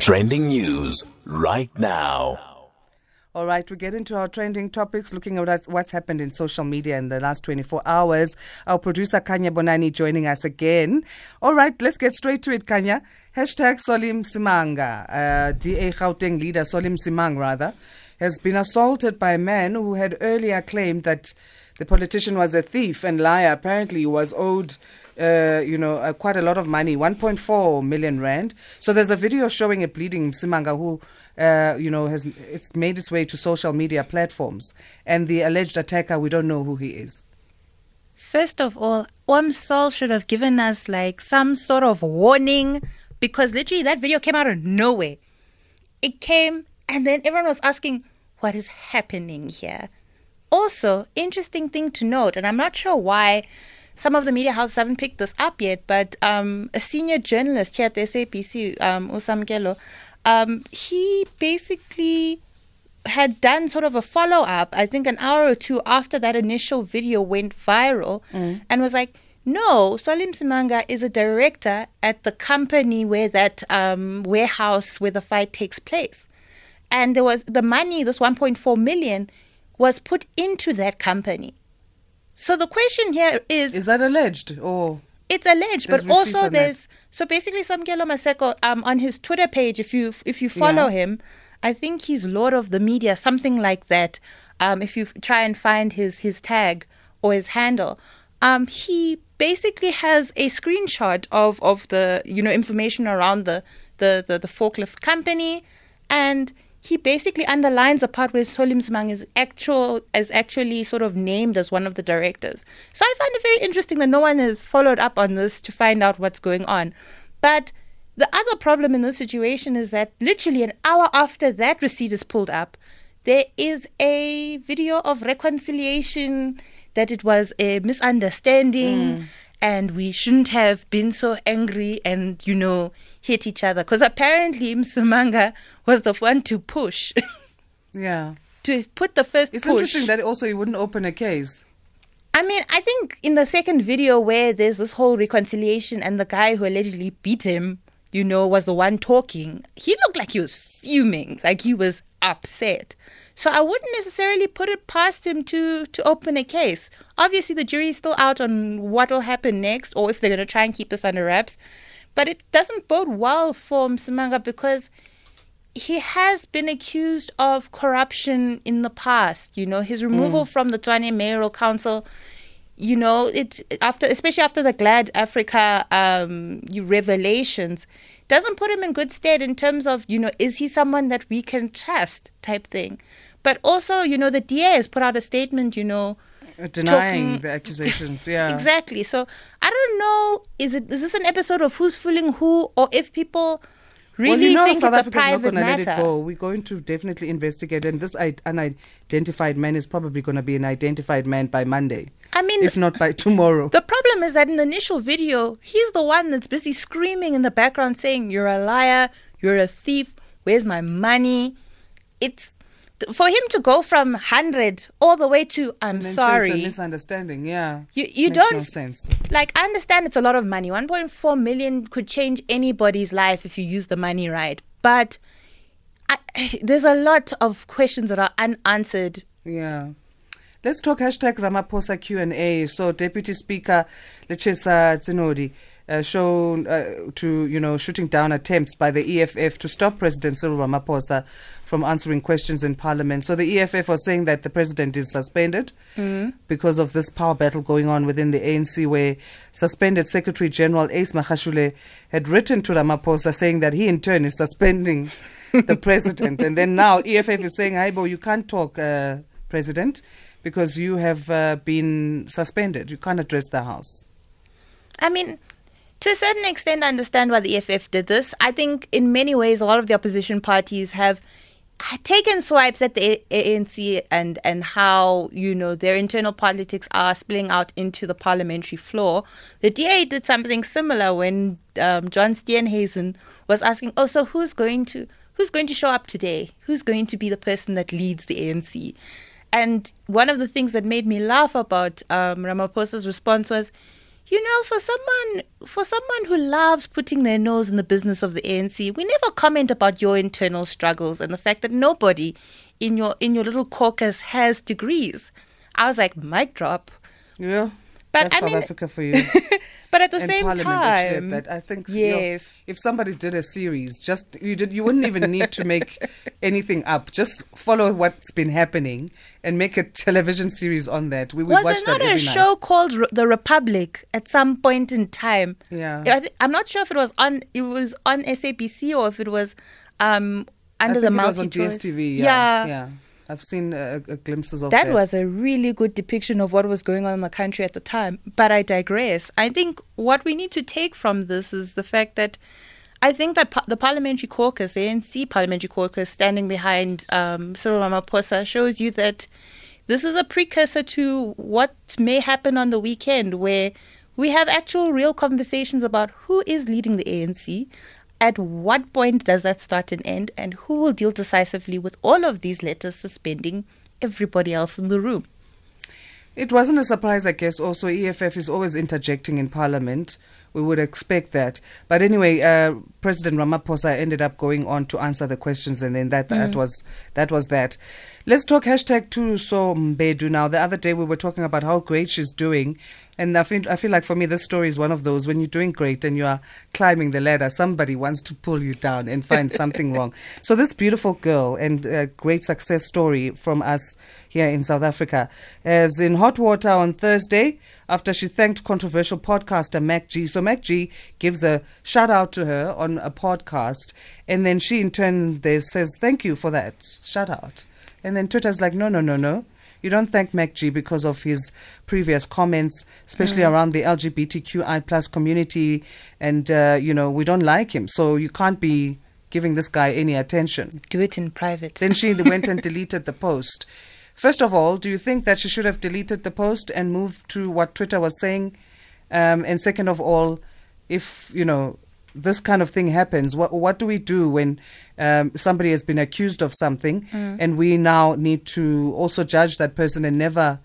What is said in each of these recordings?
Trending news right now. All right, we get into our trending topics, looking at what's happened in social media in the last 24 hours. Our producer Khanya Bonani joining us again. All right, let's get straight to it, Khanya. Hashtag Solly Msimanga, uh, DA Gauteng leader Solim Simang, rather, has been assaulted by a man who had earlier claimed that the politician was a thief and liar. Apparently, he was owed uh, you know, uh, quite a lot of money, 1.4 million rand. So there's a video showing a bleeding Msimanga who, uh, you know, has it's made its way to social media platforms, and the alleged attacker, we don't know who he is. First of all, Omsol should have given us like some sort of warning because literally that video came out of nowhere. It came and then everyone was asking, what is happening here? Also, interesting thing to note, and I'm not sure why some of the media houses haven't picked this up yet, but um, a senior journalist here at the SABC, um, Usam um, he basically had done sort of a follow up, I think an hour or two after that initial video went viral, mm. and was like, no, Solly Msimanga is a director at the company where that um, warehouse where the fight takes place. And there was the money, this 1.4 million, was put into that company. So the question here is Is that alleged or it's alleged, but also there's so basically Samkelo Maseko um on his Twitter page, if you if you follow yeah. him, I think he's Lord of the Media, something like that. Um, if you try and find his his tag or his handle, um, he basically has a screenshot of of the you know information around the the the, the forklift company, and he basically underlines the part where Solly Msimanga is actual is actually sort of named as one of the directors. So I find it very interesting that no one has followed up on this to find out what's going on. But the other problem in this situation is that literally an hour after that receipt is pulled up, there is a video of reconciliation that it was a misunderstanding. Mm and we shouldn't have been so angry and you know hit each other because apparently Msimanga was the one to push. yeah. To put the first. It's push. interesting that also he wouldn't open a case. I mean, I think in the second video where there's this whole reconciliation and the guy who allegedly beat him, you know, was the one talking, he looked like he was fuming, like he was upset. So I wouldn't necessarily put it past him to to open a case. Obviously, the jury's still out on what will happen next, or if they're going to try and keep this under wraps. But it doesn't bode well for Msimanga because he has been accused of corruption in the past. You know, his removal mm. from the Tshwane Mayoral Council. You know, it after, especially after the GladAfrica um, revelations, doesn't put him in good stead in terms of, you know, is he someone that we can trust type thing. But also, you know, the DA has put out a statement, you know, Uh, denying talking, the accusations. Yeah, exactly. So I don't know. Is it is this an episode of who's fooling who, or if people really well, you know, think South it's Africa's a private not matter? Let it go. We're going to definitely investigate, and this unidentified man is probably going to be an identified man by Monday. I mean, if not by tomorrow. The problem is that in the initial video, he's the one that's busy screaming in the background saying, You're a liar, you're a thief, where's my money? It's for him to go from 100 all the way to I'm sorry. it's a misunderstanding, yeah. You, you Makes don't. No sense. Like, I understand it's a lot of money. 1.4 million could change anybody's life if you use the money right. But I, there's a lot of questions that are unanswered. Yeah. Let's talk hashtag Ramaphosa Q&A. So Deputy Speaker Lechesa Tsenoli uh, shown uh, to, you know, shooting down attempts by the EFF to stop President Cyril Ramaphosa from answering questions in Parliament. So the EFF was saying that the president is suspended mm-hmm. because of this power battle going on within the ANC, where suspended Secretary General Ace Magashule had written to Ramaphosa saying that he in turn is suspending the president. and then now EFF is saying, Aibo, you can't talk, uh, President because you have uh, been suspended. You can't address the House. I mean, to a certain extent, I understand why the EFF did this. I think in many ways, a lot of the opposition parties have taken swipes at the ANC and and how you know their internal politics are spilling out into the parliamentary floor. The DA did something similar when um, John Steenhuisen was asking, "Oh, so who's going to who's going to show up today? Who's going to be the person that leads the ANC?" And one of the things that made me laugh about um, Ramaphosa's response was, you know, for someone for someone who loves putting their nose in the business of the ANC, we never comment about your internal struggles and the fact that nobody in your in your little caucus has degrees. I was like, mic drop. Yeah. But That's I South mean- Africa for you. But at the and same Parliament time, that. I think you know, yes. if somebody did a series, just you did you wouldn't even need to make anything up. Just follow what's been happening and make a television series on that. We would was watch there not a show night. called Re- The Republic at some point in time? Yeah. I I'm not sure if it was on it was on SABC or if it was um under the it was on multi DSTV. Yeah, yeah. yeah. I've seen uh, glimpses of That that. was a really good depiction of what was going on in the country at the time. But I digress. I think what we need to take from this is the fact that I think that pa- the parliamentary caucus, the ANC parliamentary caucus, standing behind um, Cyril Ramaphosa, shows you that this is a precursor to what may happen on the weekend, where we have actual, real conversations about who is leading the ANC. At what point does that start and end, and who will deal decisively with all of these letters suspending everybody else in the room? It wasn't a surprise, I guess. Also, EFF is always interjecting in Parliament. We would expect that. But anyway, uh, President Ramaphosa ended up going on to answer the questions, and then that that was that was that. Let's talk hashtag Thuso Mbedu now. The other day we were talking about how great she's doing, and I feel I feel like for me this story is one of those when you're doing great and you are climbing the ladder, somebody wants to pull you down and find something wrong. So this beautiful girl and uh, great success story from us here in South Africa is in hot water on Thursday after she thanked controversial podcaster MacG. So MacG gives a shout out to her on a podcast, and then she in turn there says thank you for that shout out, and then Twitter's like no no no no. You don't thank MacG because of his previous comments, especially around the LGBTQI plus community, and uh, you know we don't like him, so you can't be giving this guy any attention. Do it in private. Then she went and deleted the post. First of all, do you think that she should have deleted the post and moved to what Twitter was saying? Um, and second of all, if you know this kind of thing happens, what what do we do when um, somebody has been accused of something and we now need to also judge that person and never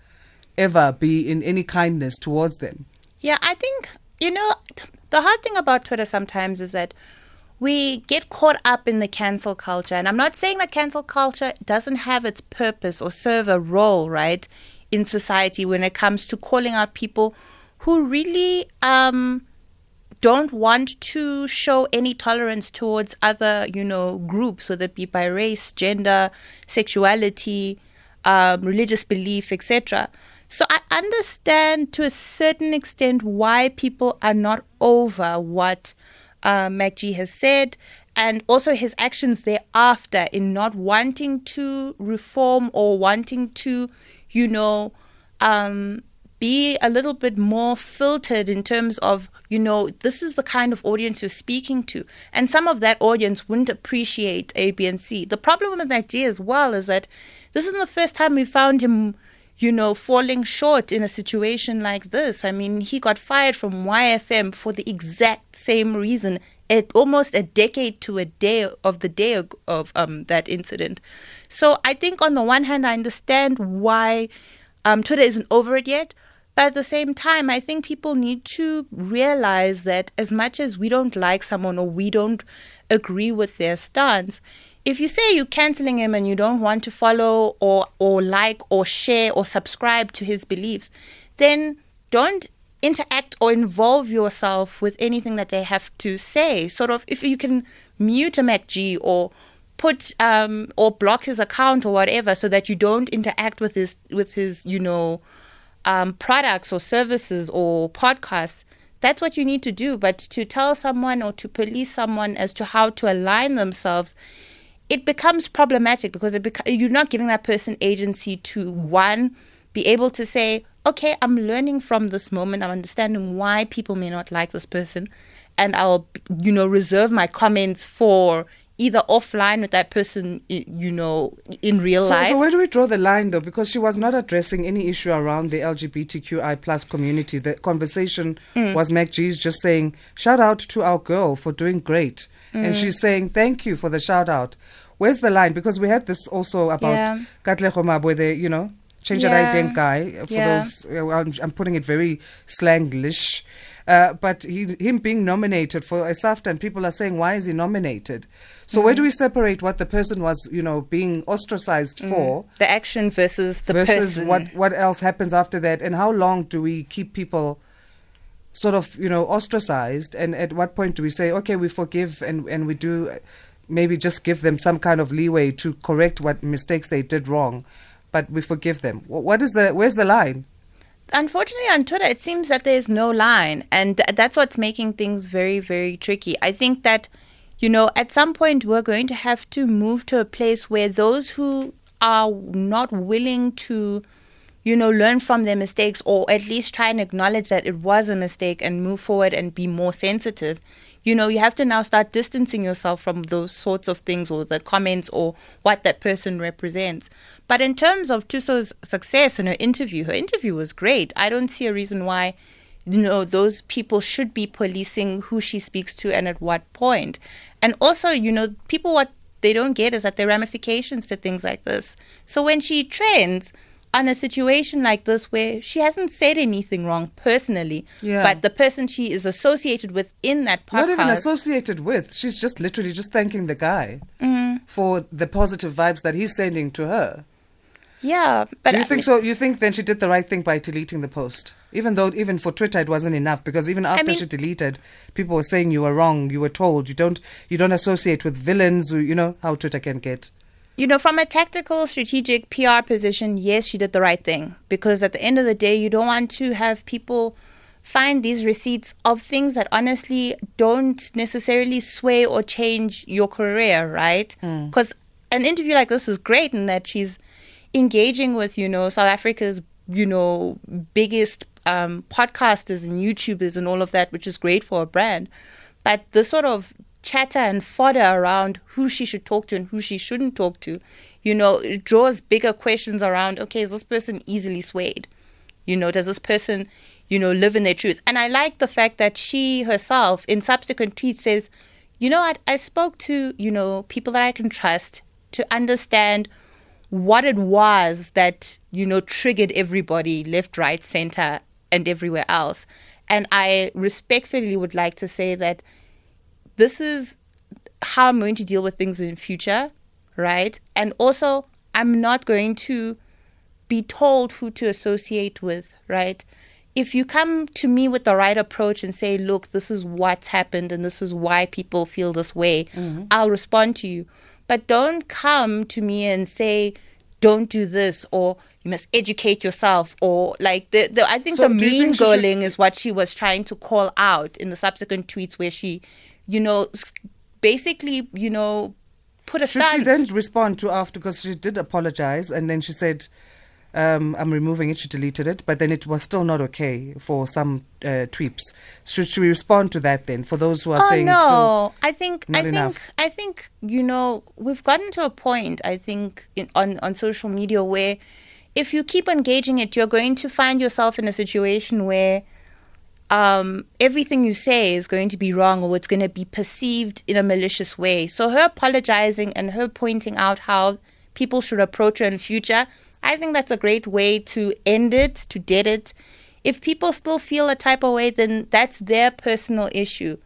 ever be in any kindness towards them? Yeah, I think, you know, the hard thing about Twitter sometimes is that we get caught up in the cancel culture. And I'm not saying that cancel culture doesn't have its purpose or serve a role, right, in society when it comes to calling out people who really um, don't want to show any tolerance towards other, you know, groups, whether it be by race, gender, sexuality, um, religious belief, etc. So I understand to a certain extent why people are not over what uh, MacG has said and also his actions thereafter in not wanting to reform or wanting to, you know, um, be a little bit more filtered in terms of, you know, this is the kind of audience you're speaking to. And some of that audience wouldn't appreciate A, B, and C. The problem with that as well is that this isn't the first time we found him, you know, falling short in a situation like this. I mean, he got fired from YFM for the exact same reason at almost a decade to a day of the day of, um, that incident. So I think on the one hand, I understand why um, Twitter isn't over it yet. But at the same time, I think people need to realize that as much as we don't like someone or we don't agree with their stance, if you say you're canceling him and you don't want to follow or, or like or share or subscribe to his beliefs, then don't interact or involve yourself with anything that they have to say. Sort of, if you can mute a MacG or put um, or block his account or whatever, so that you don't interact with his with his you know um, products or services or podcasts. That's what you need to do. But to tell someone or to police someone as to how to align themselves, it becomes problematic because beca- you're not giving that person agency to one be able to say, okay, I'm learning from this moment. I'm understanding why people may not like this person, and I'll you know reserve my comments for either offline with that person, you know, in real So, life. so where do we draw the line though? Because she was not addressing any issue around the LGBTQI plus community. The conversation Mm. was MacG's just saying, shout out to our girl for doing great. Mm. And she's saying, thank you for the shout out. Where's the line? Because we had this also about Yeah. Katlego Maboe where they, you know, change Yeah. yeah. guy for Yeah. those uh, I'm, I'm putting it very slanglish uh, but he, him being nominated for a SAFTA and people are saying why is he nominated so where do we separate what the person was you know being ostracized for The action versus the versus person. what what else happens after that and how long do we keep people sort of you know ostracized and at what point do we say okay we forgive and and we do maybe just give them some kind of leeway to correct what mistakes they did wrong but we forgive them what is the where's the line Unfortunately, on Twitter, it seems that there's no line, and th- that's what's making things very, very tricky. I think that, you know, at some point we're going to have to move to a place where those who are not willing to, you know, learn from their mistakes or at least try and acknowledge that it was a mistake and move forward and be more sensitive. You know, you have to now start distancing yourself from those sorts of things or the comments or what that person represents. But in terms of Thuso's success in her interview, her interview was great. I don't see a reason why, you know, those people should be policing who she speaks to and at what point. And also, you know, people what they don't get is that there are ramifications to things like this. So when she trends on a situation like this where she hasn't said anything wrong personally, Yeah. but the person she is associated with in that podcast not even associated with she's just literally just thanking the guy Mm-hmm. for the positive vibes that he's sending to her Yeah, but do you I think mean- so? You think then she did the right thing by deleting the post, even though even for Twitter it wasn't enough because even after mean- she deleted, people were saying you were wrong, you were told you don't you don't associate with villains. You know how Twitter can get. You know, from a tactical, strategic PR position, yes, she did the right thing. Because at the end of the day, you don't want to have people find these receipts of things that honestly don't necessarily sway or change your career, right? Because an interview like this is great in that she's engaging with, you know, South Africa's, you know, biggest um, podcasters and YouTubers and all of that, which is great for a brand. But the sort of chatter and fodder around who she should talk to and who she shouldn't talk to, you know, it draws bigger questions around okay, is this person easily swayed? You know, does this person, you know, live in their truth? And I like the fact that she herself, in subsequent tweets, says, you know what, I spoke to, you know, people that I can trust to understand what it was that, you know, triggered everybody left, right, center, and everywhere else. And I respectfully would like to say that this is how I'm going to deal with things in future, right? And also, I'm not going to be told who to associate with, right? If you come to me with the right approach and say, look, this is what's happened and this is why people feel this way, mm-hmm. I'll respond to you. But don't come to me and say, don't do this or you must educate yourself or like the, the I think So the mean she should- girling is what she was trying to call out in the subsequent tweets where she, you know, basically, you know, put a Should she stance. then respond to after because she did apologize and then she said, um, "I'm removing it." She deleted it, but then it was still not okay for some uh, tweets. Should she respond to that then? For those who are oh saying no it's still i think not i think enough. i think you know we've gotten to a point i think in, on on social media where if you keep engaging it you're going to find yourself in a situation where um, everything you say is going to be wrong or it's going to be perceived in a malicious way. So her apologizing and her pointing out how people should approach her in future, I think that's a great way to end it, to dead it. If people still feel a type of way, then that's their personal issue.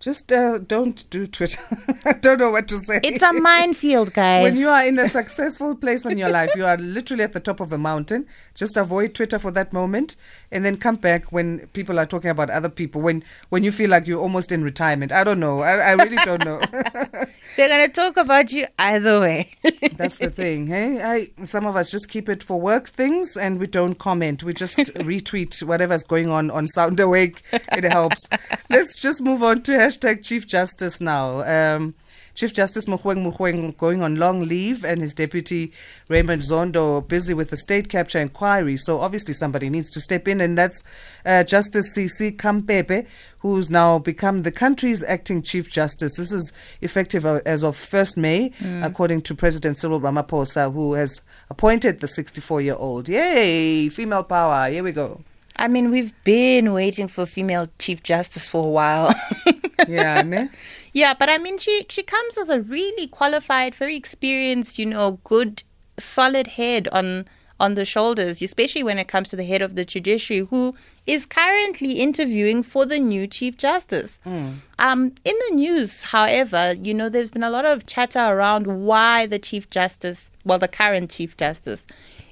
Just uh, don't do Twitter. I don't know what to say. It's a minefield, guys. When you are in a successful place in your life, you are literally at the top of the mountain. Just avoid Twitter for that moment, and then come back when people are talking about other people. When when you feel like you're almost in retirement. I don't know. I, I really don't know. They're going to talk about you either way. That's the thing. Hey, I some of us just keep it for work things, and we don't comment. We just retweet whatever's going on on Sound Awake. It helps. Let's just move on to hashtag Chief Justice now. Um, Chief Justice Mogoeng Mogoeng going on long leave and his deputy Raymond Zondo busy with the state capture inquiry. So obviously somebody needs to step in and that's uh, Justice Sisi Khampepe who's now become the country's acting Chief Justice. This is effective uh, as of 1st May according to President Cyril Ramaphosa who has appointed the 64-year-old. Yay! Female power. Here we go. I mean, we've been waiting for female chief justice for a while. Yeah, ne? yeah, but I mean, she she comes as a really qualified, very experienced, you know, good, solid head on on the shoulders, especially when it comes to the head of the judiciary, who is currently interviewing for the new Chief Justice. Mm. Um, in the news, however, you know, there's been a lot of chatter around why the Chief Justice, well, the current Chief Justice,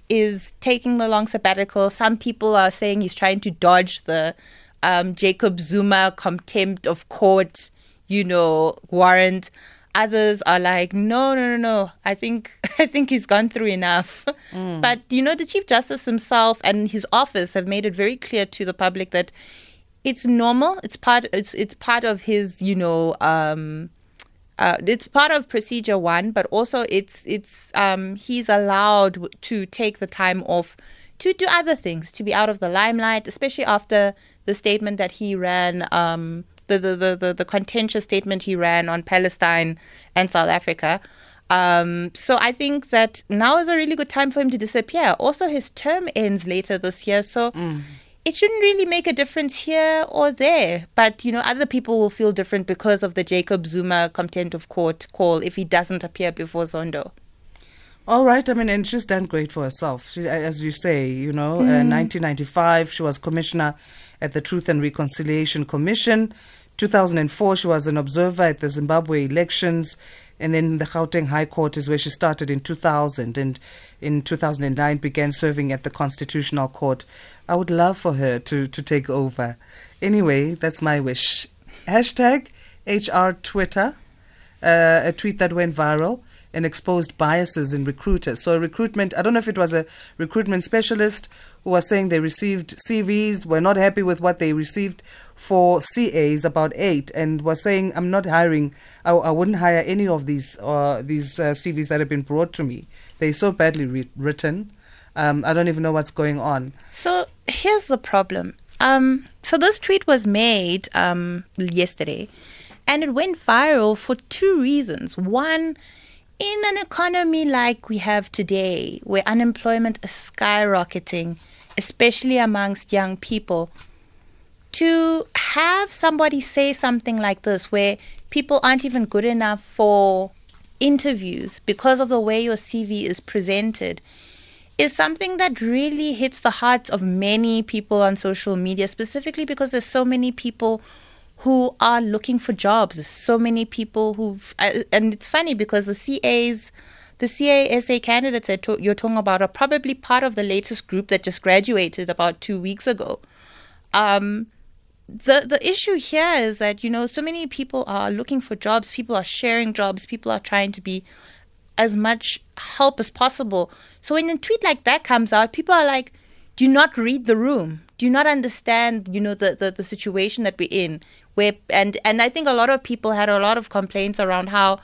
is taking the long sabbatical. Some people are saying he's trying to dodge the um, Jacob Zuma contempt of court, you know, warrant. Others are like, no, no, no, no. I think I think he's gone through enough. Mm. But you know, the Chief Justice himself and his office have made it very clear to the public that it's normal. It's part. It's it's part of his, you know, um, uh, it's part of procedure one, but also it's it's um, he's allowed to take the time off to do other things, to be out of the limelight, especially after the statement that he ran um, the, the, the, the, the contentious statement he ran on Palestine and South Africa. Um, so I think that now is a really good time for him to disappear. Also, his term ends later this year, so mm. it shouldn't really make a difference here or there. But you know, other people will feel different because of the Jacob Zuma contempt of court call if he doesn't appear before Zondo. All right. I mean, and she's done great for herself. She, as you say, you know, mm. uh, 1995, she was commissioner at the Truth and Reconciliation Commission. 2004, she was an observer at the Zimbabwe elections. And then the Gauteng High Court is where she started in 2000. And in 2009, began serving at the Constitutional Court. I would love for her to, to take over. Anyway, that's my wish. Hashtag HR Twitter, uh, a tweet that went viral and exposed biases in recruiters. So, recruitment, I don't know if it was a recruitment specialist who was saying they received CVs, were not happy with what they received for CAs, about eight, and was saying, I'm not hiring, I, I wouldn't hire any of these, uh, these uh, CVs that have been brought to me. They're so badly re- written. Um, I don't even know what's going on. So, here's the problem. Um, so, this tweet was made um, yesterday. And it went viral for two reasons. One, in an economy like we have today, where unemployment is skyrocketing, especially amongst young people, to have somebody say something like this, where people aren't even good enough for interviews because of the way your CV is presented, is something that really hits the hearts of many people on social media, specifically because there's so many people who are looking for jobs. There's so many people who've, uh, and it's funny because the CAs, the CASA candidates that you're talking about are probably part of the latest group that just graduated about two weeks ago. Um, the the issue here is that you know so many people are looking for jobs. People are sharing jobs. People are trying to be as much help as possible. So when a tweet like that comes out, people are like, "Do not read the room. Do not understand. You know the the, the situation that we're in where and and I think a lot of people had a lot of complaints around how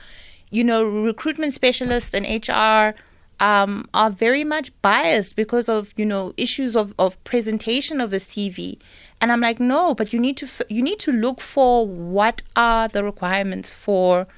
you know recruitment specialists and HR um, are very much biased because of you know issues of, of presentation of a CV and I'm like no but you need to you need to look for what are the requirements for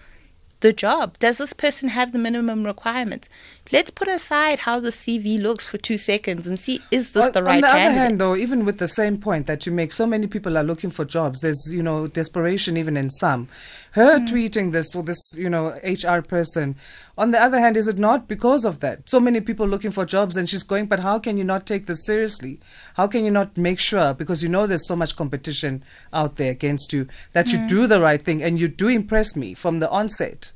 the job? Does this person have the minimum requirements? Let's put aside how the CV looks for two seconds and see is this the right On the candidate? other hand, though, even with the same point that you make, so many people are looking for jobs. There's you know desperation even in some. Her mm. tweeting this or this you know HR person. On the other hand, is it not because of that? So many people looking for jobs, and she's going. But how can you not take this seriously? How can you not make sure because you know there's so much competition out there against you that mm. you do the right thing and you do impress me from the onset.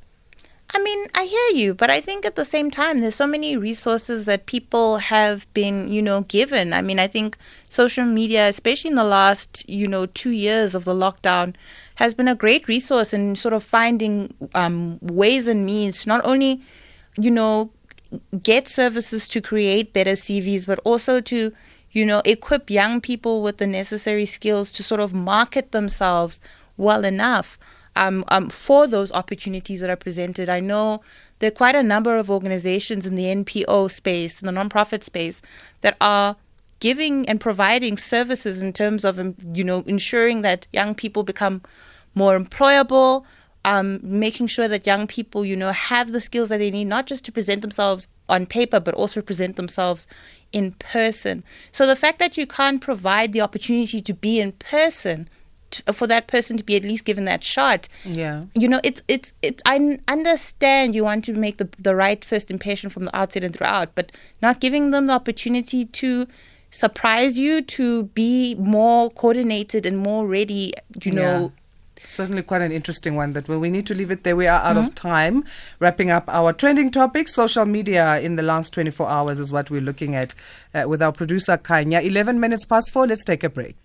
I mean, I hear you, but I think at the same time, there's so many resources that people have been, you know, given. I mean, I think social media, especially in the last, you know, two years of the lockdown, has been a great resource in sort of finding um, ways and means to not only, you know, get services to create better CVs, but also to, you know, equip young people with the necessary skills to sort of market themselves well enough um, um, for those opportunities that are presented. I know there are quite a number of organizations in the NPO space, in the nonprofit space, that are giving and providing services in terms of, you know, ensuring that young people become more employable, um, making sure that young people, you know, have the skills that they need, not just to present themselves on paper, but also present themselves in person. So the fact that you can't provide the opportunity to be in person t- for that person to be at least given that shot. Yeah. You know, it's it's it's. I understand you want to make the the right first impression from the outset and throughout, but not giving them the opportunity to surprise you, to be more coordinated and more ready. You know. Certainly, quite an interesting one. That well, we need to leave it there. We are out Mm-hmm. of time. Wrapping up our trending topics, social media in the last 24 hours is what we're looking at uh, with our producer Khanya. 11 minutes past four. Let's take a break.